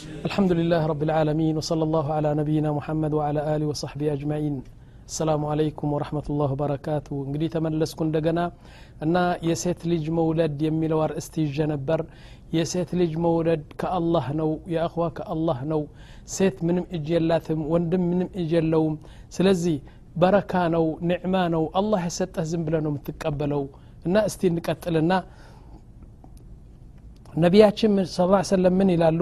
الحمد لله رب العالمين وصلى الله على نبينا محمد وعلى آله وصحبه أجمعين السلام عليكم ورحمة الله وبركاته እንግዲህ ተመለስኩ እንደገና እና የሴት ልጅ መውለድ የሚለው አርእስት ይዤ ነበር የሴት ልጅ መውለድ ከአላህ ነው የአኽዋ ከአላህ ነው ሴት ምንም እጅ የላትም ወንድም ምንም እጅ የለውም ስለዚህ በረካ ነው ኒዕማ ነው አላህ የሰጠህ ዝም ብለ ነው የምትቀበለው እና እስቲ እንቀጥልና ነቢያችን ስ ሰለም ምን ይላሉ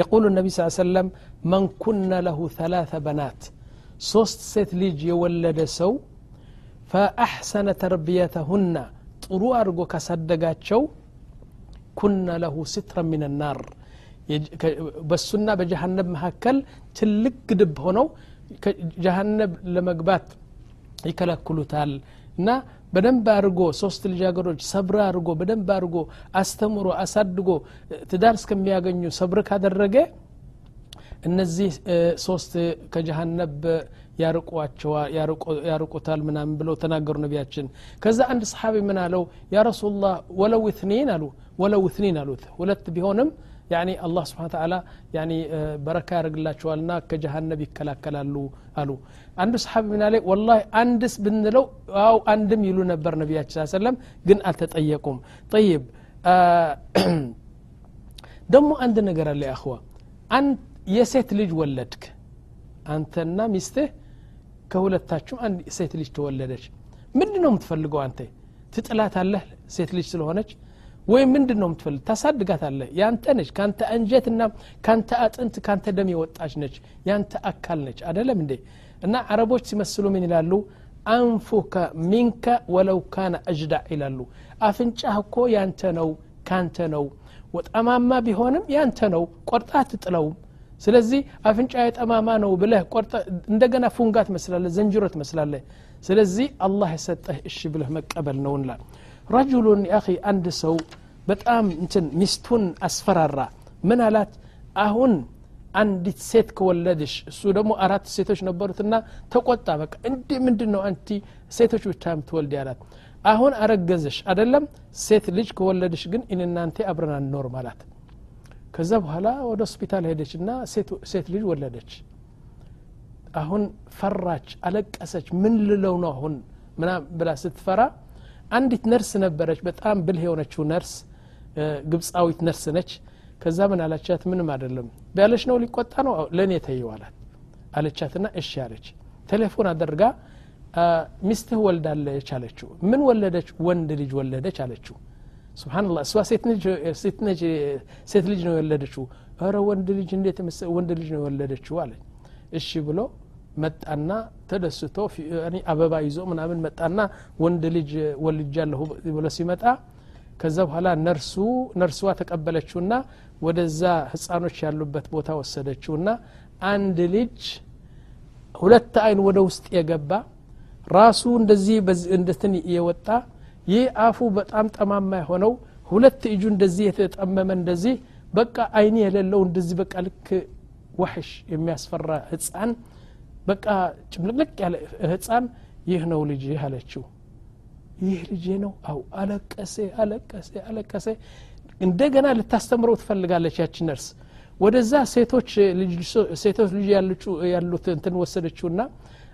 يقول النبي صلى الله عليه وسلم من كن له ثلاث بنات ሶስት ሴት ልጅ የወለደ ሰው ፈአሕሰነ ተርቢየተሁና ጥሩ አድርጎ ካሳደጋቸው ኩነ ለሁ ስትረ ምን ናር በሱና በጀሃነብ መካከል ትልቅ ግድብ ሆነው ጀሃነብ ለመግባት ይከለክሉታል እና በደንብ አድርጎ ሶስት ልጃገሮች ሰብር አድርጎ በደንብ አድርጎ አስተምሮ አሳድጎ ትዳር እስከሚያገኙ ሰብር ካደረገ እነዚህ ሶስት ከጀሃነብ ያርቁታል ምናምን ብለው ተናገሩ ነቢያችን። ከዛ አንድ ሰሓቢ ምን አለው? ያ ረሱላህ ወለው እትኒን አሉ። ወለው እትኒን አሉት። ሁለት ቢሆንም ያኒ አላህ ስብሓን ተዓላ ያኒ በረካ ያደርግላቸዋልና ከጀሃነብ ይከላከላሉ አሉ። አንዱ ሰሓቢ ምን አለ? ወላ አንድስ ብንለው አው አንድም ይሉ ነበር ነቢያችን ስ ሰለም ግን አልተጠየቁም። ጠይብ ደግሞ አንድ ነገር አለ አኽዋ የሴት ልጅ ወለድክ። አንተና ሚስትህ ከሁለታችሁም አንድ ሴት ልጅ ተወለደች። ምንድ ነው የምትፈልገው አንተ? ትጥላት አለህ ሴት ልጅ ስለሆነች ወይም ምንድን ነው የምትፈልግ? ታሳድጋት አለህ ያንተ ነች ካንተ አንጀትና ካንተ አጥንት ካንተ ደም የወጣች ነች። ያንተ አካል ነች። አደለም እንዴ? እና አረቦች ሲመስሉ ምን ይላሉ? አንፉከ ሚንከ ወለው ካነ አጅዳዕ ይላሉ። አፍንጫህ እኮ ያንተ ነው ካንተ ነው። ወጠማማ ቢሆንም ያንተ ነው። ቆርጣ አትጥለውም። ስለዚህ አፍንጫ የጠማማ ነው ብለህ ቆርጠ እንደገና ፉንጋ ትመስላለህ ዘንጅሮ ትመስላለህ። ስለዚህ አላህ የሰጠህ እሺ ብለህ መቀበል ነው እንላል ረጁሉን አንድ ሰው በጣም እንትን ሚስቱን አስፈራራ። ምን አላት? አሁን አንዲት ሴት ከወለድሽ እሱ ደግሞ አራት ሴቶች ነበሩትና ተቆጣ። በቃ እንዲ ምንድን ነው አንቲ ሴቶች ብቻ የምትወልድ ያላት አሁን አረገዘሽ አደለም ሴት ልጅ ከወለድሽ ግን እናንተ አብረን አንኖርም አላት። ከዛ በኋላ ወደ ሆስፒታል ሄደች እና ሴት ልጅ ወለደች። አሁን ፈራች አለቀሰች። ምን ልለው ነው አሁን ምና ብላ ስትፈራ አንዲት ነርስ ነበረች። በጣም ብልህ የሆነችው ነርስ ግብፃዊት ነርስ ነች። ከዛ ምን አላቻት ምንም አይደለም። ቢያለች ነው ሊቆጣ ነው? ለእኔ አላት። አለቻትና እሺ አለች። ቴሌፎን አደርጋ ሚስትህ ወልዳለች አለችው። ምን ወለደች? ወንድ ልጅ ወለደች አለችው። ስብናላ እሷ ሴት ልጅ ነው የወለደችው። ረ ወንድ ልጅ እንዴት ወንድ ልጅ ነው የወለደችው አለ እሺ ብሎ መጣና ተደስቶ አበባ ይዞ ምናምን መጣና ወንድ ልጅ ወልጃለሁ ብሎ ሲመጣ ከዛ በኋላ ነርሱ ነርሱዋ ተቀበለችውና ወደዛ ህፃኖች ያሉበት ቦታ ወሰደችውና አንድ ልጅ ሁለት አይን ወደ ውስጥ የገባ ራሱ እንደዚህ እንደትን የወጣ ይህ አፉ በጣም ጠማማ የሆነው ሁለት እጁ እንደዚህ የተጠመመ እንደዚህ በቃ አይኒ የሌለው እንደዚህ በቃ ልክ ዋሕሽ የሚያስፈራ ህፃን በቃ ጭምልቅልቅ ያለ ህፃን ይህ ነው ልጅ አለችው ይህ ልጄ ነው? አው አለቀሴ አለቀሴ አለቀሴ እንደገና ልታስተምረው ትፈልጋለች ያች ነርስ። ወደዛ ሴቶች ሴቶች ልጅ ያሉት እንትን ወሰደችውና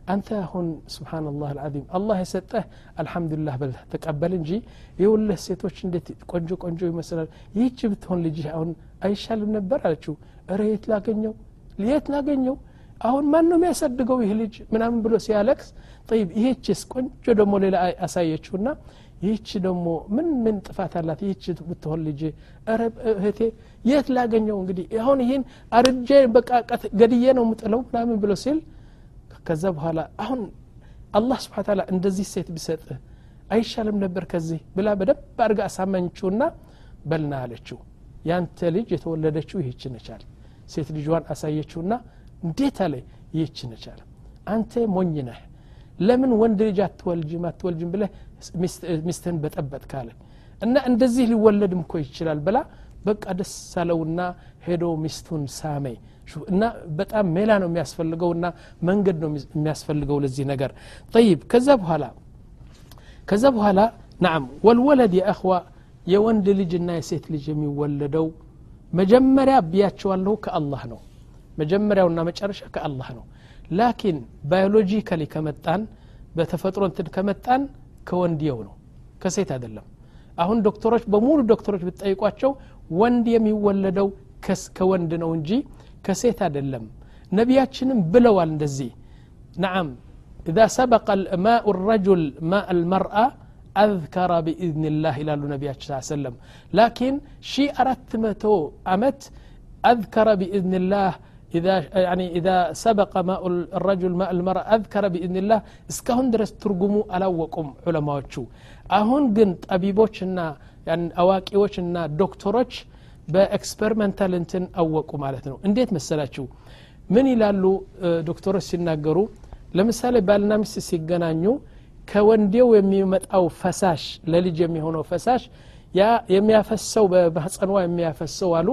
አንተ አሁን ስብሓንላህ አልዓዚም አላህ የሰጠህ አልሐምዱሊላህ በልህ ተቀበል እንጂ የውለህ ሴቶች እንዴት ቆንጆ ቆንጆ ይመስላል። ይህች ብትሆን ልጅ አሁን አይሻልም ነበር አለችው። እረ የት ላገኘው? የት ላገኘው? አሁን ማን ነው የሚያሳድገው ይህ ልጅ ምናምን ብሎ ሲያለቅስ ጠይብ ይህችስ ቆንጆ ደግሞ ሌላ አሳየችውና ይህች ደግሞ ምን ምን ጥፋት አላት? ይህች ብትሆን ልጅ ረ እህቴ የት ላገኘው? እንግዲህ አሁን ይህን አርጄ በቃ ገድዬ ነው ምጥለው ምናምን ብሎ ሲል ከዛ በኋላ አሁን አላህ ስብሓን ታላ እንደዚህ ሴት ቢሰጥህ አይሻልም ነበር ከዚህ ብላ በደብ አድርጋ አሳመኝችውና በልና አለችው። ያንተ ልጅ የተወለደችው ይህች ነቻል ሴት ልጇን አሳየችውና እንዴት አለ? ይህች ነቻል አንተ ሞኝ ነህ ለምን ወንድ ልጅ አትወልጅም አትወልጅም ብለህ ሚስትህን በጠበጥ ካለ እና እንደዚህ ሊወለድም እኮ ይችላል ብላ በቃ ደስ አለውና ሄዶ ሚስቱን ሳመ እና በጣም ሜላ ነው የሚያስፈልገው እና መንገድ ነው የሚያስፈልገው ለዚህ ነገር። طيب ከዛ በኋላ ከዛ በኋላ نعم والولد يا إخوة የወንድ ልጅና የሴት ልጅ የሚወለደው መጀመሪያ ብያቸዋለሁ ከአላህ ነው። መጀመሪያውና መጨረሻ ከአላህ ነው ላኪን ባዮሎጂካሊ ከመጣን በተፈጥሮ እንትን ከመጣን ከወንድየው ነው ከሴት አይደለም አሁን ዶክተሮች በሙሉ ዶክተሮች ብትጠይቋቸው ወንድ የሚወለደው ከወንድ ነው እንጂ ከሴት አይደለም ነቢያችንም ብለዋል እንደዚህ ነዓም إذا سبق ماء الرجل ماء المرأة أذكر بإذن الله إلى النبي صلى الله عليه وسلم لكن شي أردت متو أمت أذكر بإذن الله إذا يعني إذا سبق ماء الرجل ماء المرأة أذكر بإذن الله እስካሁን ድረስ ትርጉሙ አላወቁም ዑለማዎቹ አሁን ግን ጠቢቦችና አዋቂዎችና ዶክተሮች በኤክስፐሪመንታል እንትን አወቁ ማለት ነው እንዴት መሰላችሁ ምን ይላሉ ዶክተሮች ሲናገሩ ለምሳሌ ባልና ሚስት ሲገናኙ ከወንዴው የሚመጣው ፈሳሽ ለልጅ የሚሆነው ፈሳሽ ያ የሚያፈሰው በማህፀኗ የሚያፈሰው አሉ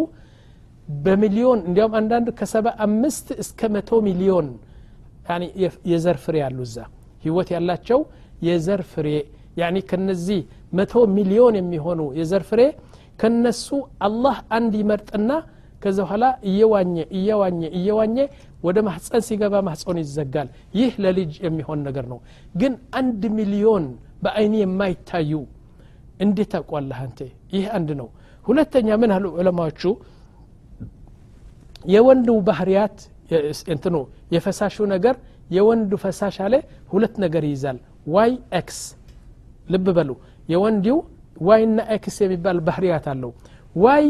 በሚሊዮን እንዲያውም አንዳንድ ከሰባ አምስት እስከ መቶ ሚሊዮን የዘር ፍሬ አሉ እዛ። ህይወት ያላቸው የዘር ፍሬ ያኒ ከነዚህ መቶ ሚሊዮን የሚሆኑ የዘር ፍሬ ከነሱ አላህ አንድ ይመርጥና ከዛ በኋላ እየዋኘ እየዋኘ እየዋኘ ወደ ማህፀን ሲገባ ማህፀን ይዘጋል። ይህ ለልጅ የሚሆን ነገር ነው። ግን አንድ ሚሊዮን በአይኒ የማይታዩ እንዴት ታውቋለህ አንተ? ይህ አንድ ነው። ሁለተኛ ምን አሉ ዑለማዎቹ የወንዱ ባህርያት እንትኑ የፈሳሹ ነገር የወንዱ ፈሳሽ አለ ሁለት ነገር ይይዛል። Y X ልብ በሉ። የወንዲው Y ና X የሚባል ባህርያት አለው። Y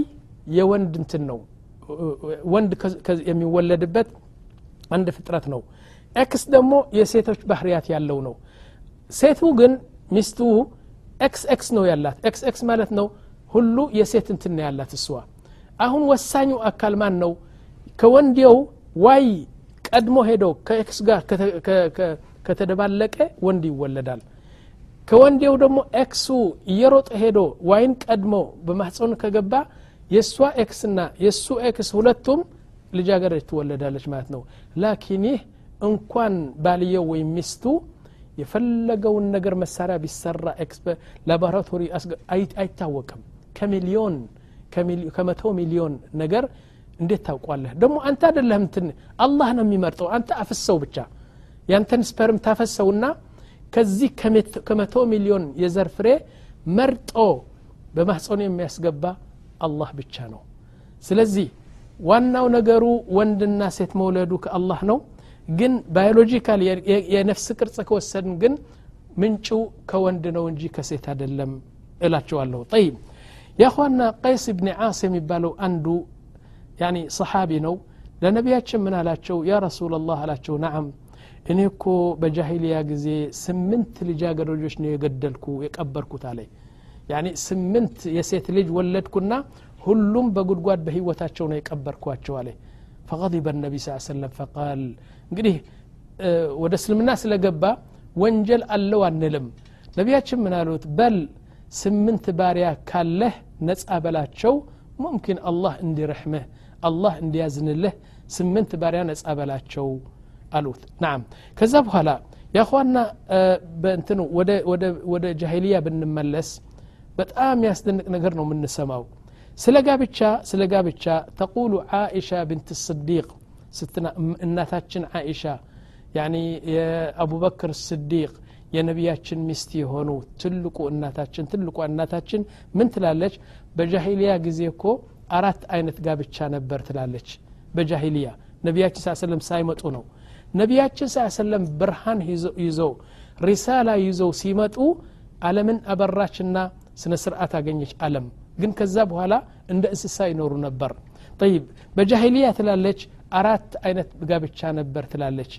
የወንድ እንትን ነው። ወንድ የሚወለድበት አንድ ፍጥረት ነው። X ደግሞ የሴቶች ባህርያት ያለው ነው። ሴቱ ግን ሚስቱ X X ነው ያላት። X X ማለት ነው ሁሉ የሴት እንትን ያላት እሷ። አሁን ወሳኙ አካል ማን ነው ከወንዴው Y ቀድሞ ሄዶ ከ X ጋር ከተደባለቀ ወንድ ይወለዳል። ከወንዴው ደግሞ ኤክሱ እየሮጠ ሄዶ Y ን ቀድሞ በማህፀኑ ከገባ የእሷ X ና የእሱ X ሁለቱም ልጃገረድ ትወለዳለች ማለት ነው። لكن ይህ እንኳን ባልየው ወይም ሚስቱ የፈለገውን ነገር መሳሪያ ቢሰራ ላቦራቶሪ አይታወቅም። ከሚሊዮን ከመቶ ሚሊዮን ነገር እንዴት ታውቋለህ ደግሞ አንተ አደለህም ትን አላህ ነው የሚመርጠው። አንተ አፍሰው ብቻ። ያንተን sperm ታፈሰውና ከዚህ ከመቶ ሚሊዮን የዘር ፍሬ መርጦ በማህፀኑ የሚያስገባ አላህ ብቻ ነው። ስለዚህ ዋናው ነገሩ ወንድና ሴት መውለዱ ከአላህ ነው። ግን biological የነፍስ ቅርጽ ከወሰድን ግን ምንጩ ከወንድ ነው እንጂ ከሴት አይደለም እላቸዋለሁ። ጠይብ። ያኳና ቀይስ ብን ዓስ የሚባለው አንዱ يعني صحابي نو لنبي من علاچو يا رسول الله علاچو نعم. انيكو بجاهليا غزي سمنت لجاجروجوش نو يگدلكو يقبركو تالي. يعني سمنت يا سيت لج ولدكنا كلهم بغدغد بهيوتاچو نو يقبركواچو عليه فغضب النبي صلى الله عليه وسلم فقال قدي أه ودس الناس لقبا ونجل اللو النلم نبياتش من بل سمنت باريا كاله نسأ بلاتشو ሙምኪን አላህ እንዲረሕምህ አላህ እንዲያዝንልህ ስምንት ባሪያ ነጻ በላቸው አሉት ናም ከዛ በኋላ ያኳና በእንትኑ ወደ ጃሂልያ ብንመለስ በጣም ያስደንቅ ነገር ነው የምንሰማው። ስለ ጋብቻ ስለ ጋብቻ ተቁሉ ዓኢሻ ብንት ስዲቅ እናታችን ዓኢሻ ያኒ የአቡበክር ስዲቅ የነቢያችን ሚስት የሆኑ ትልቁ እናታችን ትልቁ እናታችን ምን ትላለች በጃሂልያ ጊዜ እኮ አራት አይነት ጋብቻ ነበር ትላለች በጃሂልያ። ነቢያችን ስ ሰለም ሳይመጡ ነው። ነቢያችን ስ ሰለም ብርሃን ይዘው ሪሳላ ይዘው ሲመጡ አለምን አበራችና ስነ ስርዓት አገኘች አለም ግን ከዛ በኋላ እንደ እንስሳ ይኖሩ ነበር። ጠይብ በጃሂልያ ትላለች አራት አይነት ጋብቻ ነበር ትላለች።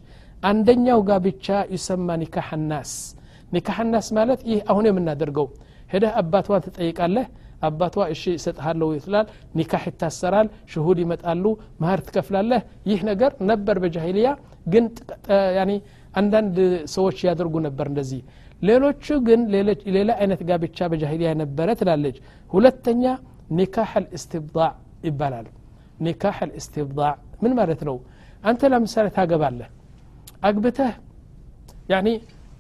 አንደኛው ጋብቻ ይሰማ ኒካህ ናስ ኒካህ ናስ ማለት ይህ አሁን የምናደርገው ሄደህ አባቷን ትጠይቃለህ አባቷ እሺ እሰጥሃለሁ ይትላል ኒካህ ይታሰራል ሽሁድ ይመጣሉ ማህር ትከፍላለህ። ይህ ነገር ነበር በጃሂልያ ግን አንዳንድ ሰዎች ያደርጉ ነበር እንደዚህ። ሌሎቹ ግን ሌላ አይነት ጋብቻ በጃሂልያ ነበረ ትላለች። ሁለተኛ ኒካህ ልእስትብዳዕ ይባላል። ኒካህ ልእስትብዳዕ ምን ማለት ነው? አንተ ለምሳሌ ታገባለህ አግብተህ ያኒ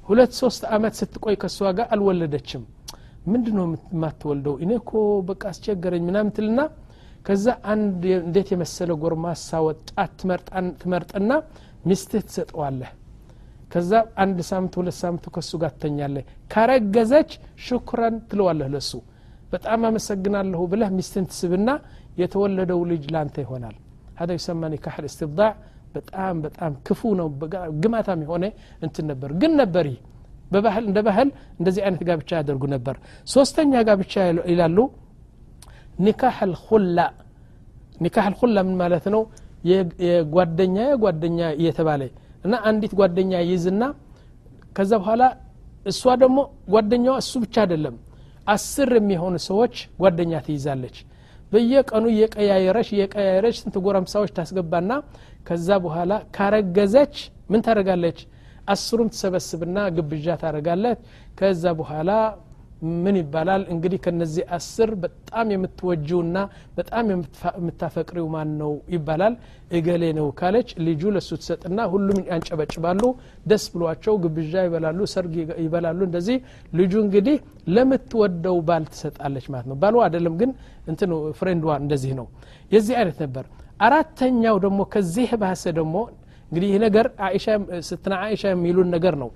ሁለት ሶስት አመት ስትቆይ ከእሷ ጋር አልወለደችም ምንድ ነው የማትወልደው እኔ እኮ በቃ አስቸገረኝ ምናምን ትልና ከዛ አንድ እንዴት የመሰለ ጎርማሳ ወጣት ትመርጥና ሚስትህ ትሰጠዋለህ ከዛ አንድ ሳምንት ሁለት ሳምንት ከሱ ጋር ትተኛለህ ካረገዘች ሽኩረን ትለዋለህ ለሱ በጣም አመሰግናለሁ ብለህ ሚስትን ትስብና የተወለደው ልጅ ላንተ ይሆናል هذا يسمى نكاح الاستبضاع በጣም በጣም ክፉ ነው ግማታም የሆነ እንትን ነበር ግን ነበር ይህ በባህል እንደ ባህል እንደዚህ አይነት ጋብቻ ያደርጉ ነበር። ሶስተኛ ጋብቻ ይላሉ ኒካህ አልኹላ ኒካህ አልኹላ ምን ማለት ነው? የጓደኛ የጓደኛ እየተባለ እና አንዲት ጓደኛ ይዝና ከዛ በኋላ እሷ ደግሞ ጓደኛዋ እሱ ብቻ አይደለም አስር የሚሆኑ ሰዎች ጓደኛ ትይዛለች። በየቀኑ እየቀያየረች እየቀያየረች ስንት ጎረምሳዎች ታስገባና ከዛ በኋላ ካረገዘች ምን ታደረጋለች አስሩም ትሰበስብና ግብዣ ታደረጋለች ከዛ በኋላ ምን ይባላል? እንግዲህ ከነዚህ አስር በጣም የምትወጂውና በጣም የምታፈቅሪው ማን ነው ይባላል? እገሌ ነው ካለች ልጁ ለሱ ትሰጥና ሁሉም ያንጨበጭባሉ ደስ ብሏቸው ግብዣ ይበላሉ ሰርግ ይበላሉ። እንደዚህ ልጁ እንግዲህ ለምትወደው ባል ትሰጣለች ማለት ነው። ባሉ አይደለም ግን እንትኑ ፍሬንድዋ እንደዚህ ነው። የዚህ አይነት ነበር። አራተኛው ደግሞ ከዚህ ባሰ ደግሞ እንግዲህ ይህ ነገር ስትና አይሻ የሚሉን ነገር ነው።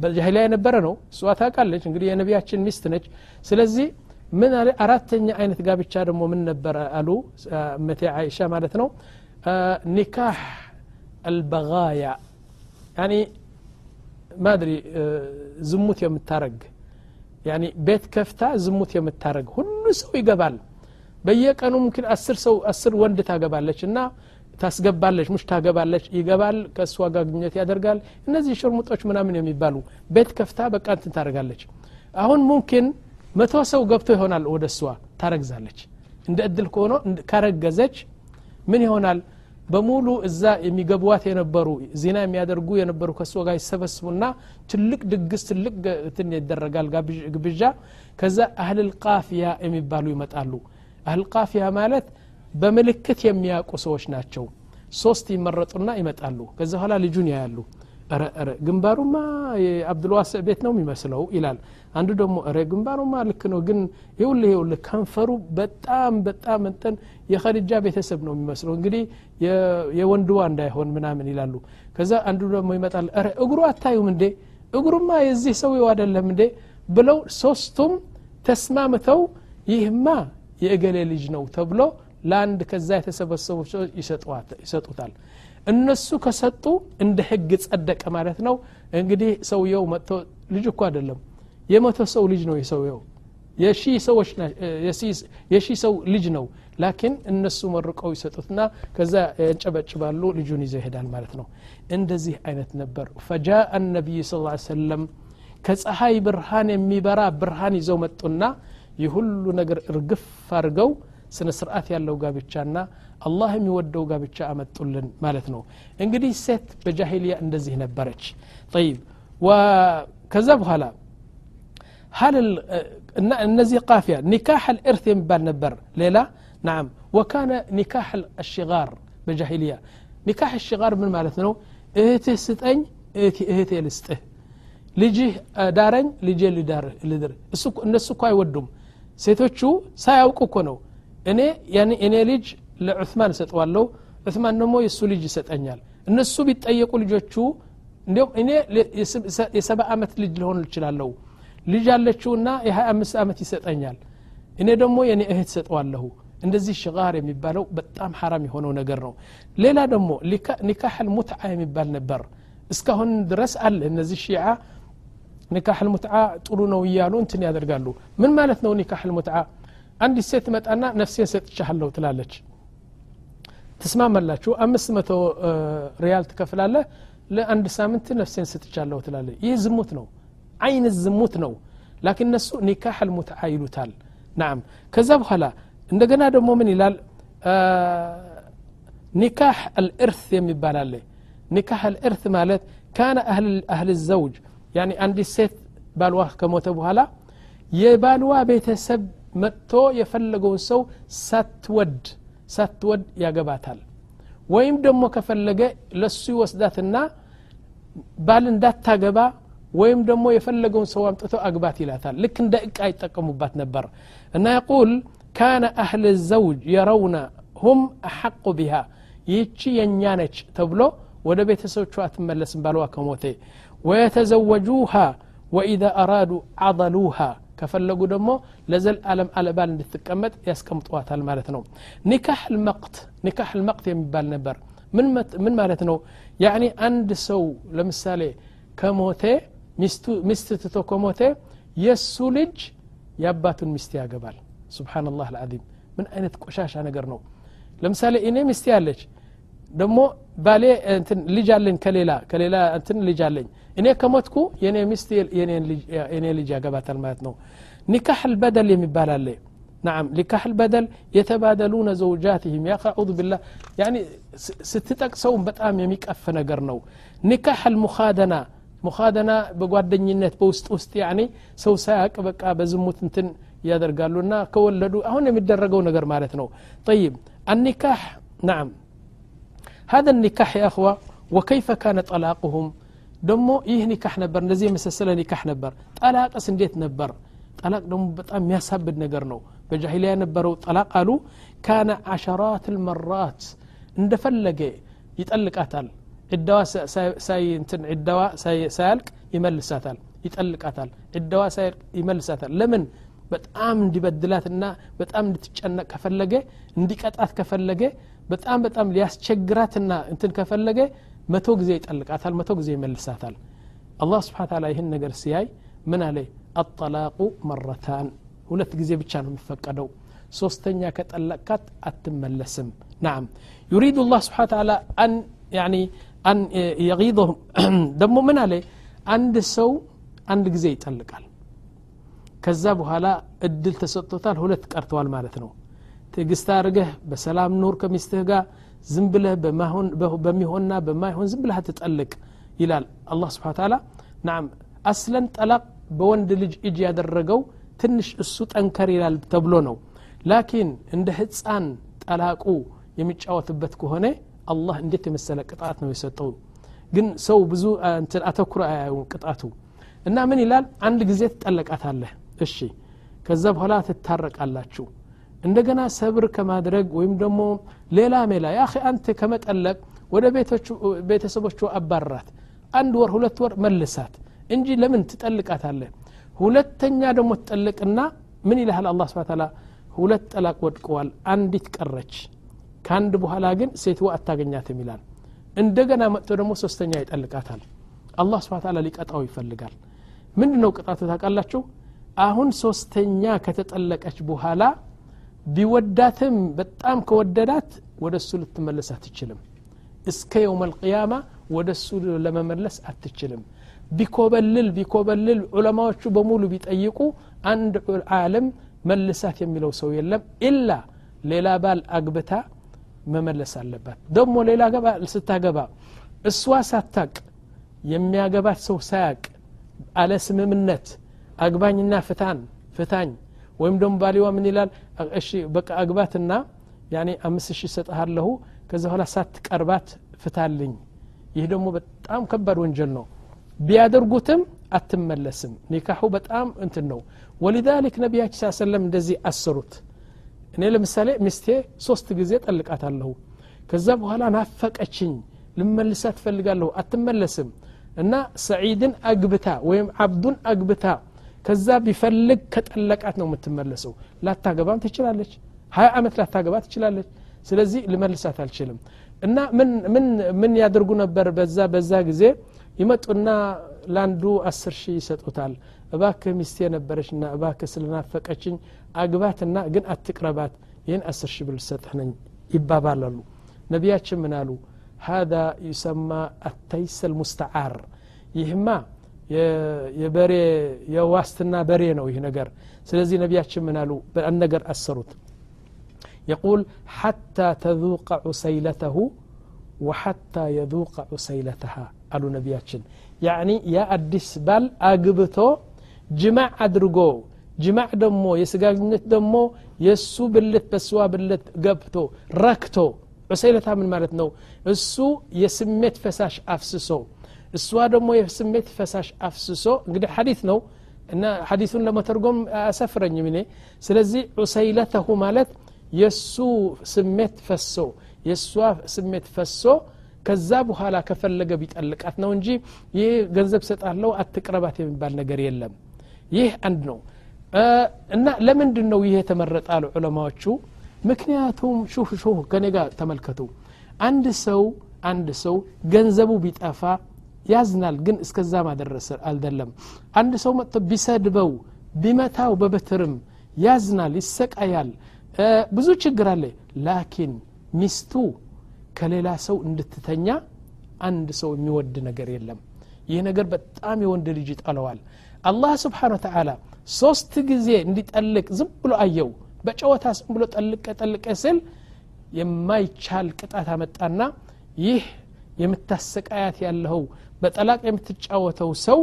በጃሂሊያ የነበረ ነው። እሷ ታውቃለች። እንግዲህ የነቢያችን ሚስት ነች። ስለዚህ ምን አለ? አራተኛ አይነት ጋብቻ ደግሞ ምን ነበረ አሉ መቴ አይሻ ማለት ነው። ኒካህ አልበጋያ። ያኒ ማድሪ ዝሙት የምታረግ ያኒ ቤት ከፍታ ዝሙት የምታረግ ሁሉ ሰው ይገባል። በየቀኑ ምክን አስር ሰው አስር ወንድ ታገባለች። እና ታስገባለች ሙሽ ታገባለች ይገባል ከእሷ ጋር ያደርጋል። እነዚህ ሽርሙጦች ምናምን የሚባሉ ቤት ከፍታ በቃ እንትን ታደርጋለች። አሁን ሙምኪን መቶ ሰው ገብቶ ይሆናል ወደ እሷ ታረግዛለች። እንደ እድል ከሆነ ካረገዘች ምን ይሆናል? በሙሉ እዛ የሚገቧት የነበሩ ዜና የሚያደርጉ የነበሩ ከእሷ ጋር ይሰበስቡና ትልቅ ድግስ ትልቅ እንትን ይደረጋል ግብዣ። ከዛ አህልል ቃፊያ የሚባሉ ይመጣሉ። አህል ቃፊያ ማለት በምልክት የሚያውቁ ሰዎች ናቸው። ሶስት ይመረጡና ይመጣሉ። ከዚ በኋላ ልጁን ያያሉ። ረ ግንባሩማ የአብዱልዋስዕ ቤት ነው የሚመስለው ይላል። አንዱ ደግሞ ረ ግንባሩማ ልክ ነው ግን ይውልህ ይውልህ ከንፈሩ በጣም በጣም እንትን የኸዲጃ ቤተሰብ ነው የሚመስለው። እንግዲህ የወንድዋ እንዳይሆን ምናምን ይላሉ። ከዛ አንዱ ደግሞ ይመጣል። ረ እግሩ አታዩም እንዴ? እግሩማ የዚህ ሰው አይደለም እንዴ? ብለው ሶስቱም ተስማምተው ይህማ የእገሌ ልጅ ነው ተብሎ ለአንድ ከዛ የተሰበሰቡ ሰዎች ይሰጡታል። እነሱ ከሰጡ እንደ ህግ ጸደቀ ማለት ነው። እንግዲህ ሰውየው መጥቶ ልጅ እኮ አይደለም። የመቶ ሰው ልጅ ነው የሰውየው። የሺ ሰው ልጅ ነው። ላኪን እነሱ መርቀው ይሰጡትና ከዛ ያንጨበጭባሉ ልጁን ይዘው ይሄዳል ማለት ነው። እንደዚህ አይነት ነበር። ፈጃአ ነቢይ ስ ሰለም ከፀሐይ ብርሃን የሚበራ ብርሃን ይዘው መጡና ይህ ሁሉ ነገር እርግፍ አድርገው ስነ ስርዓት ያለው ጋብቻና አላህ የሚወደው ጋብቻ አመጡልን ማለት ነው። እንግዲህ ሴት በጃሂልያ እንደዚህ ነበረች። ጠይብ። ከዛ በኋላ هل እነዚህ ቃፊያ ኒካህ አልእርት የሚባል ነበር። ሌላ ናም። ወካነ ኒካህ አሽጋር በጃሂልያ። ኒካህ አሽጋር ምን ማለት ነው? እህትህ ስጠኝ እህቴ ልስጥህ። ልጅህ ዳረኝ ልጄ ልድር። እነሱ እኮ አይወዱም። ሴቶቹ ሳያውቁ እኮ ነው እኔ እኔ ልጅ ለዑስማን እሰጠዋለሁ ዑስማን ደግሞ የእሱ ልጅ ይሰጠኛል። እነሱ ቢጠየቁ ልጆቹ እንዲሁም እኔ የሰባ ዓመት ልጅ ልሆን እችላለሁ። ልጅ አለችውና የሀያ አምስት ዓመት ይሰጠኛል። እኔ ደግሞ የኔ እህት ሰጠዋለሁ እንደዚህ ሽጋር የሚባለው በጣም ሐራም የሆነው ነገር ነው። ሌላ ደግሞ ኒካህ ልሙትዓ የሚባል ነበር። እስካሁን ድረስ አለ። እነዚህ ሺዓ ኒካህ ልሙትዓ ጥሩ ነው እያሉ እንትን ያደርጋሉ። ምን ማለት ነው ኒካህ ልሙትዓ አንዲት ሴት መጣና ነፍሴን ሰጥቻለሁ ትላለች። ትስማማላችሁ? አምስት መቶ ሪያል ትከፍላለህ? ለአንድ ሳምንት ነፍሴን ሰጥቻለሁ ትላለች ይህ ዝሙት ነው። አይነት ዝሙት ነው። ላኪን እነሱ ኒካህ አልሙትዓ ይሉታል ናም። ከዛ በኋላ እንደገና ደግሞ ምን ይላል? ኒካህ አልእርት የሚባል አለ። ኒካህ አልእርት ማለት ካነ አህል ዘውጅ። ያኒ አንዲት ሴት ባልዋ ከሞተ በኋላ የባልዋ ቤተሰብ መጥቶ የፈለገውን ሰው ሳትወድ ሳትወድ ያገባታል። ወይም ደግሞ ከፈለገ ለሱ ይወስዳትና ባል እንዳታገባ ወይም ደግሞ የፈለገውን ሰው አምጥቶ አግባት ይላታል። ልክ እንደ እቃ ይጠቀሙባት ነበር። እና የቁል ካነ አህል ዘውጅ የረውነ ሁም አሐቁ ቢሃ ይህቺ የእኛ ነች ተብሎ ወደ ቤተሰቦቿ አትመለስም ባልዋ ከሞቴ ወየተዘወጁሃ ወኢዛ አራዱ አضሉሃ ከፈለጉ ደግሞ ለዘልዓለም አለባል እንድትቀመጥ ያስቀምጠዋታል ማለት ነው። ኒካህ ልመቅት ኒካህ ልመቅት የሚባል ነበር። ምን ማለት ነው? ያኒ አንድ ሰው ለምሳሌ ከሞቴ ሚስት ትቶ ከሞቴ የእሱ ልጅ የአባቱን ሚስት ያገባል። ስብሓንላህ አልዓዚም። ምን አይነት ቆሻሻ ነገር ነው? ለምሳሌ እኔ ሚስቴ አለች ደግሞ ባሌ ልጅ አለኝ ከሌላ ከሌላ እንትን ልጅ አለኝ እኔ ከሞትኩ የኔ ሚስት የኔ ልጅ ያገባታል ማለት ነው ኒካህ ልበደል የሚባል አለ ናም ኒካህ ልበደል የተባደሉነ ዘውጃትህም ያ አዑዙ ቢላህ ያኒ ስትጠቅሰውም በጣም የሚቀፍ ነገር ነው ኒካህ ልሙኻደና ሙኻደና በጓደኝነት በውስጥ ውስጥ ያኒ ሰው ሳያቅ በቃ በዝሙት እንትን ያደርጋሉና ከወለዱ አሁን የሚደረገው ነገር ማለት ነው ጠይብ النكاح نعم هذا النكاح يا أخوة وكيف كان طلاقهم ደሞ ይህ ኒካህ ነበር እንደዚህ የመሰሰለ ኒካህ ነበር ጠላቅስ እንዴት ነበር ጠላቅ ደግሞ በጣም የሚያሳብድ ነገር ነው በጃሂሊያ የነበረው ጠላቅ አሉ ካነ አሸራት ልመራት እንደፈለገ ይጠልቃታል ዕዳዋ ሳይንትን ዕዳዋ ሳያልቅ ይመልሳታል ይጠልቃታል ዕዳዋ ሳያልቅ ይመልሳታል ለምን በጣም እንዲበድላትና በጣም እንድትጨነቅ ከፈለገ እንዲቀጣት ከፈለገ በጣም በጣም ሊያስቸግራትና እንትን ከፈለገ መቶ ጊዜ ይጠልቃታል መቶ ጊዜ ይመልሳታል። አላህ ስብሓን ታላ ይህን ነገር ሲያይ ምን አለ? አጠላቁ መረታን ሁለት ጊዜ ብቻ ነው የሚፈቀደው። ሶስተኛ ከጠለቅካት አትመለስም። ናም። ዩሪዱ ላህ ስብሓን ታላ አን ያኒ አን የጊضሁም ደግሞ ምን አለ? አንድ ሰው አንድ ጊዜ ይጠልቃል። ከዛ በኋላ እድል ተሰጥቶታል ሁለት ቀርተዋል ማለት ነው ትዕግስት አድርገህ በሰላም ኑር ከሚስትህ ጋር። ዝም ብለህ በሚሆንና በማይሆን ዝም ብለህ ትጠልቅ ይላል አላህ ስብሓን ታላ ናም አስለን ጠላቅ በወንድ ልጅ እጅ ያደረገው ትንሽ እሱ ጠንከር ይላል ተብሎ ነው። ላኪን እንደ ህፃን ጠላቁ የሚጫወትበት ከሆነ አላህ እንዴት የመሰለ ቅጣት ነው የሰጠው? ግን ሰው ብዙ አተኩሮ አያዩም ቅጣቱ። እና ምን ይላል? አንድ ጊዜ ትጠለቃታለህ። እሺ ከዛ በኋላ ትታረቃላችሁ እንደገና ሰብር ከማድረግ ወይም ደግሞ ሌላ ሜላ ያ አንተ ከመጠለቅ ወደ ቤተሰቦቹ አባራት አንድ ወር ሁለት ወር መልሳት እንጂ ለምን ትጠልቃታለህ? ሁለተኛ ደግሞ ትጠልቅና ምን ይልሃል? አላ ስብን ታላ ሁለት ጠላቅ ወድቀዋል አንዲት ቀረች። ከአንድ በኋላ ግን ሴትዋ አታገኛትም ይላል። እንደገና መጥቶ ደግሞ ሶስተኛ ይጠልቃታል። አላህ ስብን ታላ ሊቀጣው ይፈልጋል። ምንድ ነው ቅጣቱ ታውቃላችሁ? አሁን ሶስተኛ ከተጠለቀች በኋላ ቢወዳትም በጣም ከወደዳት ወደ እሱ ልትመለስ አትችልም። እስከ የውም አልቅያማ ወደ እሱ ለመመለስ አትችልም። ቢኮበልል ቢኮበልል ዑለማዎቹ በሙሉ ቢጠይቁ አንድ ዓለም መልሳት የሚለው ሰው የለም። ኢላ ሌላ ባል አግብታ መመለስ አለባት። ደግሞ ሌላ ስታገባ እሷ ሳታቅ የሚያገባት ሰው ሳያቅ አለ ስምምነት አግባኝና ፍታን ፍታኝ ወይም ደግሞ ባሊዋ ምን ይላል? እሺ በቃ አግባትና ያኔ አምስት ሺህ ሰጠሃለሁ ከዛ በኋላ ሳትቀርባት ፍታልኝ። ይህ ደግሞ በጣም ከባድ ወንጀል ነው። ቢያደርጉትም አትመለስም። ኒካሑ በጣም እንትን ነው። ወሊዛሊክ ነቢያችን ስ ሰለም እንደዚህ አሰሩት። እኔ ለምሳሌ ሚስቴ ሶስት ጊዜ ጠልቃታለሁ። ከዛ በኋላ ናፈቀችኝ ልመልሳ ትፈልጋለሁ አትመለስም። እና ሰዒድን አግብታ ወይም አብዱን አግብታ ከዛ ቢፈልግ ከጠለቃት ነው የምትመለሰው ላታገባም ትችላለች ሀያ ዓመት ላታገባ ትችላለች ስለዚህ ልመልሳት አልችልም እና ምን ያደርጉ ነበር በዛ በዛ ጊዜ ይመጡና ለአንዱ አስር ሺህ ይሰጡታል እባክህ ሚስቴ ነበረችና እባክህ ስለናፈቀችኝ አግባትና ግን አትቅረባት ይህን አስር ሺህ ብል ሰጥህ ነኝ ይባባላሉ ነቢያችን ምን አሉ هذا يسمى التيس المستعار ይህማ የበሬ የዋስትና በሬ ነው ይህ ነገር ስለዚህ ነቢያችን ምን አሉ በአንድ ነገር አሰሩት يقول حتى تذوق عسيلته وحتى يذوق عسيلتها አሉ ነቢያችን ያኒ ያ አዲስ ባል አግብቶ ጅማዕ አድርጎ ጅማዕ ደሞ የስጋ ግንኙነት ደሞ የእሱ ብልት በስዋ ብልት ገብቶ ረክቶ ዑሰይለታ ምን ማለት ነው እሱ የስሜት ፈሳሽ አፍስሶ እሷ ደግሞ የስሜት ፈሳሽ አፍስሶ እንግዲህ ሐዲት ነው እና ሐዲሱን ለመተርጎም አሰፍረኝም እኔ። ስለዚህ ዑሰይለተሁ ማለት የእሱ ስሜት ፈሶ የእሷ ስሜት ፈሶ ከዛ በኋላ ከፈለገ ቢጠልቃት ነው እንጂ ይህ ገንዘብ ሰጣለው አትቅረባት የሚባል ነገር የለም። ይህ አንድ ነው። እና ለምንድን ነው ይህ የተመረጠ አሉ ዑለማዎቹ? ምክንያቱም ሹፍ ከኔ ጋር ተመልከቱ። አንድ ሰው አንድ ሰው ገንዘቡ ቢጠፋ ያዝናል ግን እስከዛ ማደረሰ አልደለም። አንድ ሰው መጥቶ ቢሰድበው ቢመታው በበትርም ያዝናል ይሰቃያል። ብዙ ችግር አለ። ላኪን ሚስቱ ከሌላ ሰው እንድትተኛ አንድ ሰው የሚወድ ነገር የለም። ይህ ነገር በጣም የወንድ ልጅ ይጠለዋል አላህ ስብሓን ወተላ ሶስት ጊዜ እንዲጠልቅ ዝም ብሎ አየው። በጨዋታ ዝም ብሎ ጠልቀ ጠልቀ ስል የማይቻል ቅጣት አመጣና ይህ የምታሰቃያት ያለኸው በጠላቅ የምትጫወተው ሰው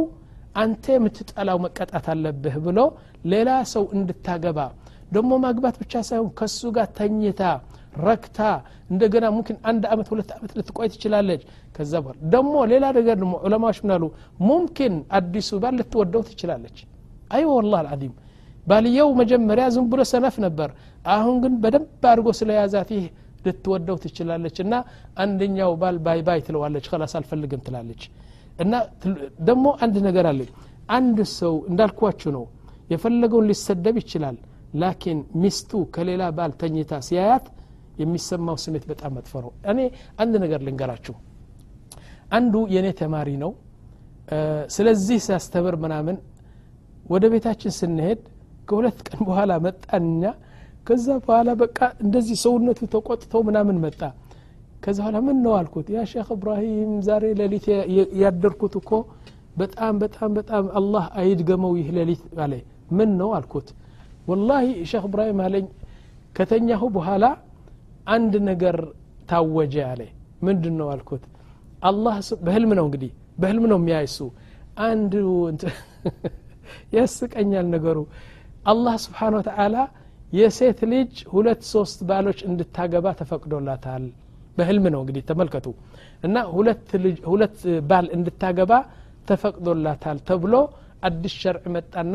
አንተ የምትጠላው መቀጣት አለብህ ብሎ ሌላ ሰው እንድታገባ ደግሞ ማግባት ብቻ ሳይሆን ከሱ ጋር ተኝታ ረክታ እንደገና ሙምኪን አንድ አመት ሁለት አመት ልትቆይ ትችላለች። ከዛ በኋላ ደግሞ ሌላ ነገር ደግሞ ዑለማዎች ምናሉ ሙምኪን አዲሱ ባል ልትወደው ትችላለች። አይ ወላ አልዓዚም። ባልየው መጀመሪያ ዝም ብሎ ሰነፍ ነበር። አሁን ግን በደንብ አድርጎ ስለያዛት ይህ ልትወደው ትችላለች እና አንደኛው ባል bye bye ትለዋለች። خلاص አልፈልግም ትላለች እና ደግሞ አንድ ነገር አለ። አንድ ሰው እንዳልኳችሁ ነው የፈለገውን ሊሰደብ ይችላል لكن ሚስቱ ከሌላ ባል ተኝታ ሲያያት የሚሰማው ስሜት በጣም መጥፎ ነው። እኔ አንድ ነገር ልንገራችሁ። አንዱ የእኔ ተማሪ ነው። ስለዚህ ሲያስተምር ምናምን ወደ ቤታችን ስንሄድ ከሁለት ቀን በኋላ መጣንኛ ከዛ በኋላ በቃ እንደዚህ ሰውነቱ ተቆጥቶ ምናምን መጣ ከዛ በኋላ ምን ነው አልኩት? ያ ሼክ እብራሂም ዛሬ ሌሊት ያደርኩት እኮ በጣም በጣም በጣም አላህ አይድገመው ይህ ሌሊት አለ። ምን ነው አልኩት። ወላሂ ሼክ እብራሂም አለኝ። ከተኛሁ በኋላ አንድ ነገር ታወጀ አለ። ምንድን ነው አልኩት። አላህ በህልም ነው እንግዲህ በህልም ነው የሚያይሱ አንድ ያስቀኛል ነገሩ። አላህ ስብሓን ወተዓላ የሴት ልጅ ሁለት ሶስት ባሎች እንድታገባ ተፈቅዶላታል በህልም ነው እንግዲህ ተመልከቱ። እና ሁለት ባል እንድታገባ ተፈቅዶላታል ተብሎ አዲስ ሸርዕ መጣና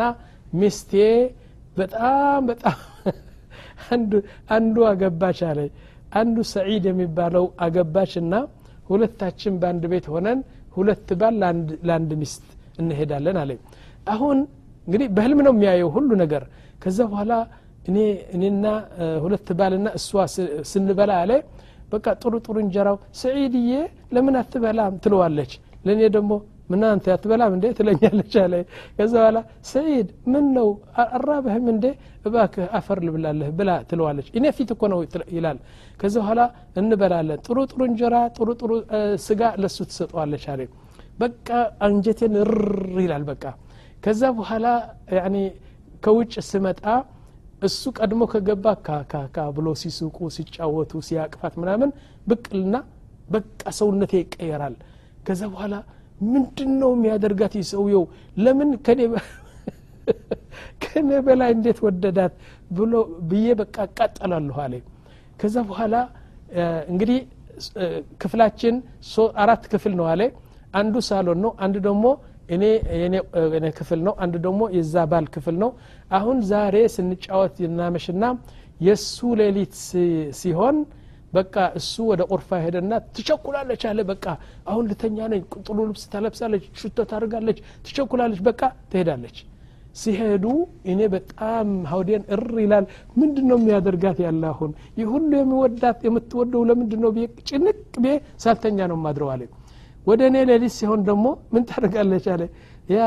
ሚስቴ በጣም በጣም አንዱ አገባች አለ አንዱ ሰዒድ የሚባለው አገባች እና ሁለታችን በአንድ ቤት ሆነን ሁለት ባል ለአንድ ሚስት እንሄዳለን አለ አሁን እንግዲህ በህልም ነው የሚያየው ሁሉ ነገር። ከዛ በኋላ እኔ እኔና ሁለት ባልና እሷ ስንበላ አለ በቃ ጥሩ ጥሩ እንጀራው ሰዒድዬ ለምን አትበላም ትለዋለች። ለእኔ ደግሞ ምን አንተ አትበላም እንዴ ትለኛለች አለ ከዛ በኋላ ሰዒድ ምን ነው አራበህም እንዴ እባክህ አፈር ልብላለህ ብላ ትለዋለች። እኔ ፊት እኮ ነው ይላል። ከዛ በኋላ እንበላለን ጥሩ ጥሩ እንጀራ ጥሩ ጥሩ ስጋ ለሱ ትሰጠዋለች አለ በቃ አንጀቴን ር ይላል በቃ። ከዛ በኋላ ከውጭ ስመጣ እሱ ቀድሞ ከገባ ካካካ ብሎ ሲስቁ ሲጫወቱ ሲያቅፋት ምናምን ብቅልና በቃ ሰውነቴ ይቀየራል። ከዛ በኋላ ምንድን ነው የሚያደርጋት ሰውየው? ለምን ከኔ በላይ እንዴት ወደዳት ብሎ ብዬ በቃ አቃጠላለሁ አለ። ከዛ በኋላ እንግዲህ ክፍላችን አራት ክፍል ነው አለ። አንዱ ሳሎን ነው አንዱ ደግሞ እኔ የኔ ክፍል ነው። አንዱ ደግሞ የዛ ባል ክፍል ነው። አሁን ዛሬ ስንጫወት እናመሽና የእሱ ሌሊት ሲሆን በቃ እሱ ወደ ቁርፋ ሄደና ትቸኩላለች አለ። በቃ አሁን ልተኛ ነኝ። ጥሩ ልብስ ተለብሳለች ሽቶ ታደርጋለች ትቸኩላለች። በቃ ትሄዳለች። ሲሄዱ እኔ በጣም ሀውዴን እር ይላል። ምንድን ነው የሚያደርጋት ያለ አሁን? ይህ ሁሉ የሚወዳት የምትወደው ለምንድን ነው ጭንቅ ቤ ሳልተኛ ነው ማድረው አለ ወደ እኔ ሌሊት ሲሆን ደግሞ ምን ታደርጋለች አለ። ያ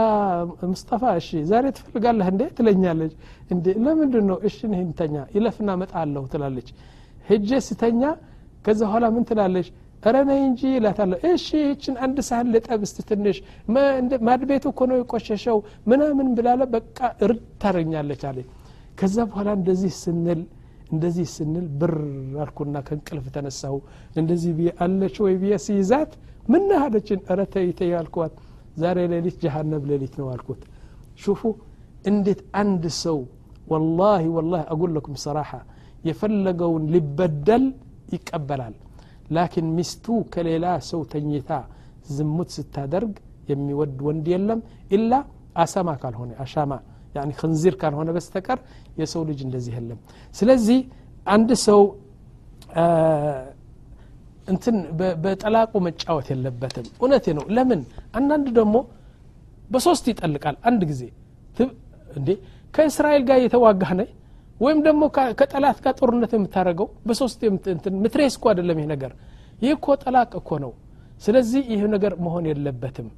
ሙስጠፋ እሺ ዛሬ ትፈልጋለህ እንዴ? ትለኛለች። እንዴ ለምንድን ነው እሺ ተኛ ይለፍና መጣለሁ ትላለች። ሄጄ ስተኛ ከዛ በኋላ ምን ትላለች? ረ ነይ እንጂ ይላታለሁ እሺ ይችን አንድ ሳህን ልጠብ እስቲ ትንሽ ማድቤቱ እኮ ነው የቆሸሸው ምናምን ብላለ በቃ እርድ ታረኛለች አለ። ከዛ በኋላ እንደዚህ ስንል እንደዚህ ስንል ብር አልኩና ከእንቅልፍ ተነሳሁ። እንደዚህ አለች ወይ ብዬ ሲይዛት ምን አለችን ረ ተይ ተይ አልኳት። ዛሬ ሌሊት ጀሃነብ ሌሊት ነው አልኩት። ሹፉ እንዴት አንድ ሰው ወላሂ ወላሂ አጉል ለኩም ሰራሓ የፈለገውን ሊበደል ይቀበላል። ላኪን ሚስቱ ከሌላ ሰው ተኝታ ዝሙት ስታደርግ የሚወድ ወንድ የለም ኢላ አሰማ ካልሆነ አሻማ ያኒ ክንዚር ካልሆነ በስተቀር የሰው ልጅ እንደዚህ የለም። ስለዚህ አንድ ሰው እንትን በጠላቁ መጫወት የለበትም። እውነቴ ነው። ለምን? አንዳንድ ደግሞ በሶስት ይጠልቃል አንድ ጊዜ። እንዴ ከእስራኤል ጋር የተዋጋህ ነይ ወይም ደግሞ ከጠላት ጋር ጦርነት የምታደረገው በሶስት ምትሬስ እኮ አይደለም ይህ ነገር። ይህ እኮ ጠላቅ እኮ ነው። ስለዚህ ይህ ነገር መሆን የለበትም።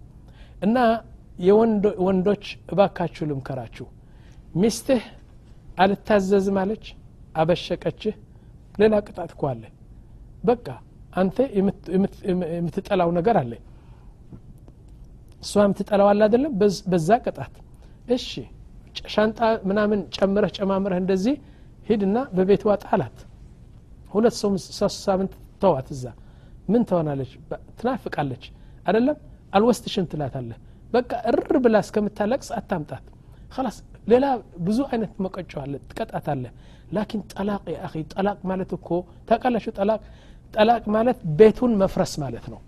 እና የወንዶች እባካችሁ ልምከራችሁ። ሚስትህ አልታዘዝም አለች አበሸቀችህ ሌላ ቅጣት እኮ አለ። በቃ አንተ የምትጠላው ነገር አለ። እሷ የምትጠላው አለ አይደለም? በዛ ቅጣት። እሺ ሻንጣ ምናምን ጨምረህ ጨማምረህ እንደዚህ ሂድና በቤትዋ ጣላት። ሁለት ሰው ሳምንት ተዋት እዛ። ምን ትሆናለች? ትናፍቃለች። አደለም አልወስድሽም ትላታለህ። በቃ እር ብላ እስከምታለቅስ አታምጣት። ላስ ሌላ ብዙ አይነት መቀጫ አለ ትቀጣታለህ ላኪን ጠላቅ ያ ጠላቅ ማለት እኮ ታቃላችሁ ጠላቅ? ጠላቅ ማለት ቤቱን መፍረስ ማለት ነው።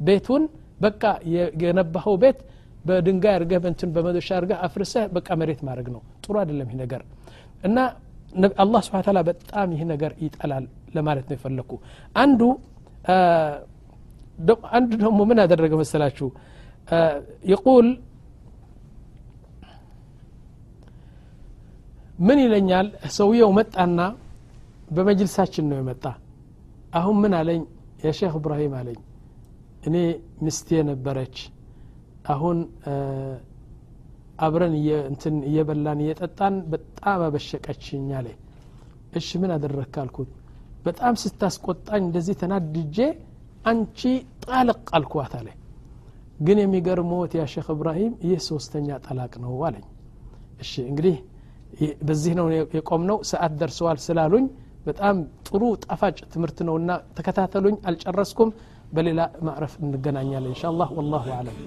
ቤቱን በቃ የገነባኸው ቤት በድንጋይ አርገህ በንትን በመዶሻ አርገህ አፍርሰህ በቃ መሬት ማድረግ ነው። ጥሩ አይደለም ይህ ነገር። እና አላህ ስብሓ ታላ በጣም ይህ ነገር ይጠላል ለማለት ነው የፈለግኩ አንዱ አንዱ ደግሞ ምን አደረገ መሰላችሁ? ይቁል ምን ይለኛል? ሰውየው መጣና በመጅልሳችን ነው የመጣ አሁን ምን አለኝ? የሼክ እብራሂም አለኝ። እኔ ምስቴ ነበረች። አሁን አብረን እንትን እየበላን እየጠጣን በጣም አበሸቀችኝ አለ። እሺ ምን አደረግክ አልኩት። በጣም ስታስቆጣኝ እንደዚህ ተናድጄ አንቺ ጣልቅ አልኳት አለ። ግን የሚገርሞት ያ ሼክ እብራሂም ይህ ሶስተኛ ጠላቅ ነው አለኝ። እሺ እንግዲህ በዚህ ነው የቆምነው። ሰዓት ደርሰዋል ስላሉኝ በጣም ጥሩ ጣፋጭ ትምህርት ነውና ተከታተሉኝ አልጨረስኩም በሌላ ማዕረፍ እንገናኛለን እንሻ አላህ ወላሁ አለም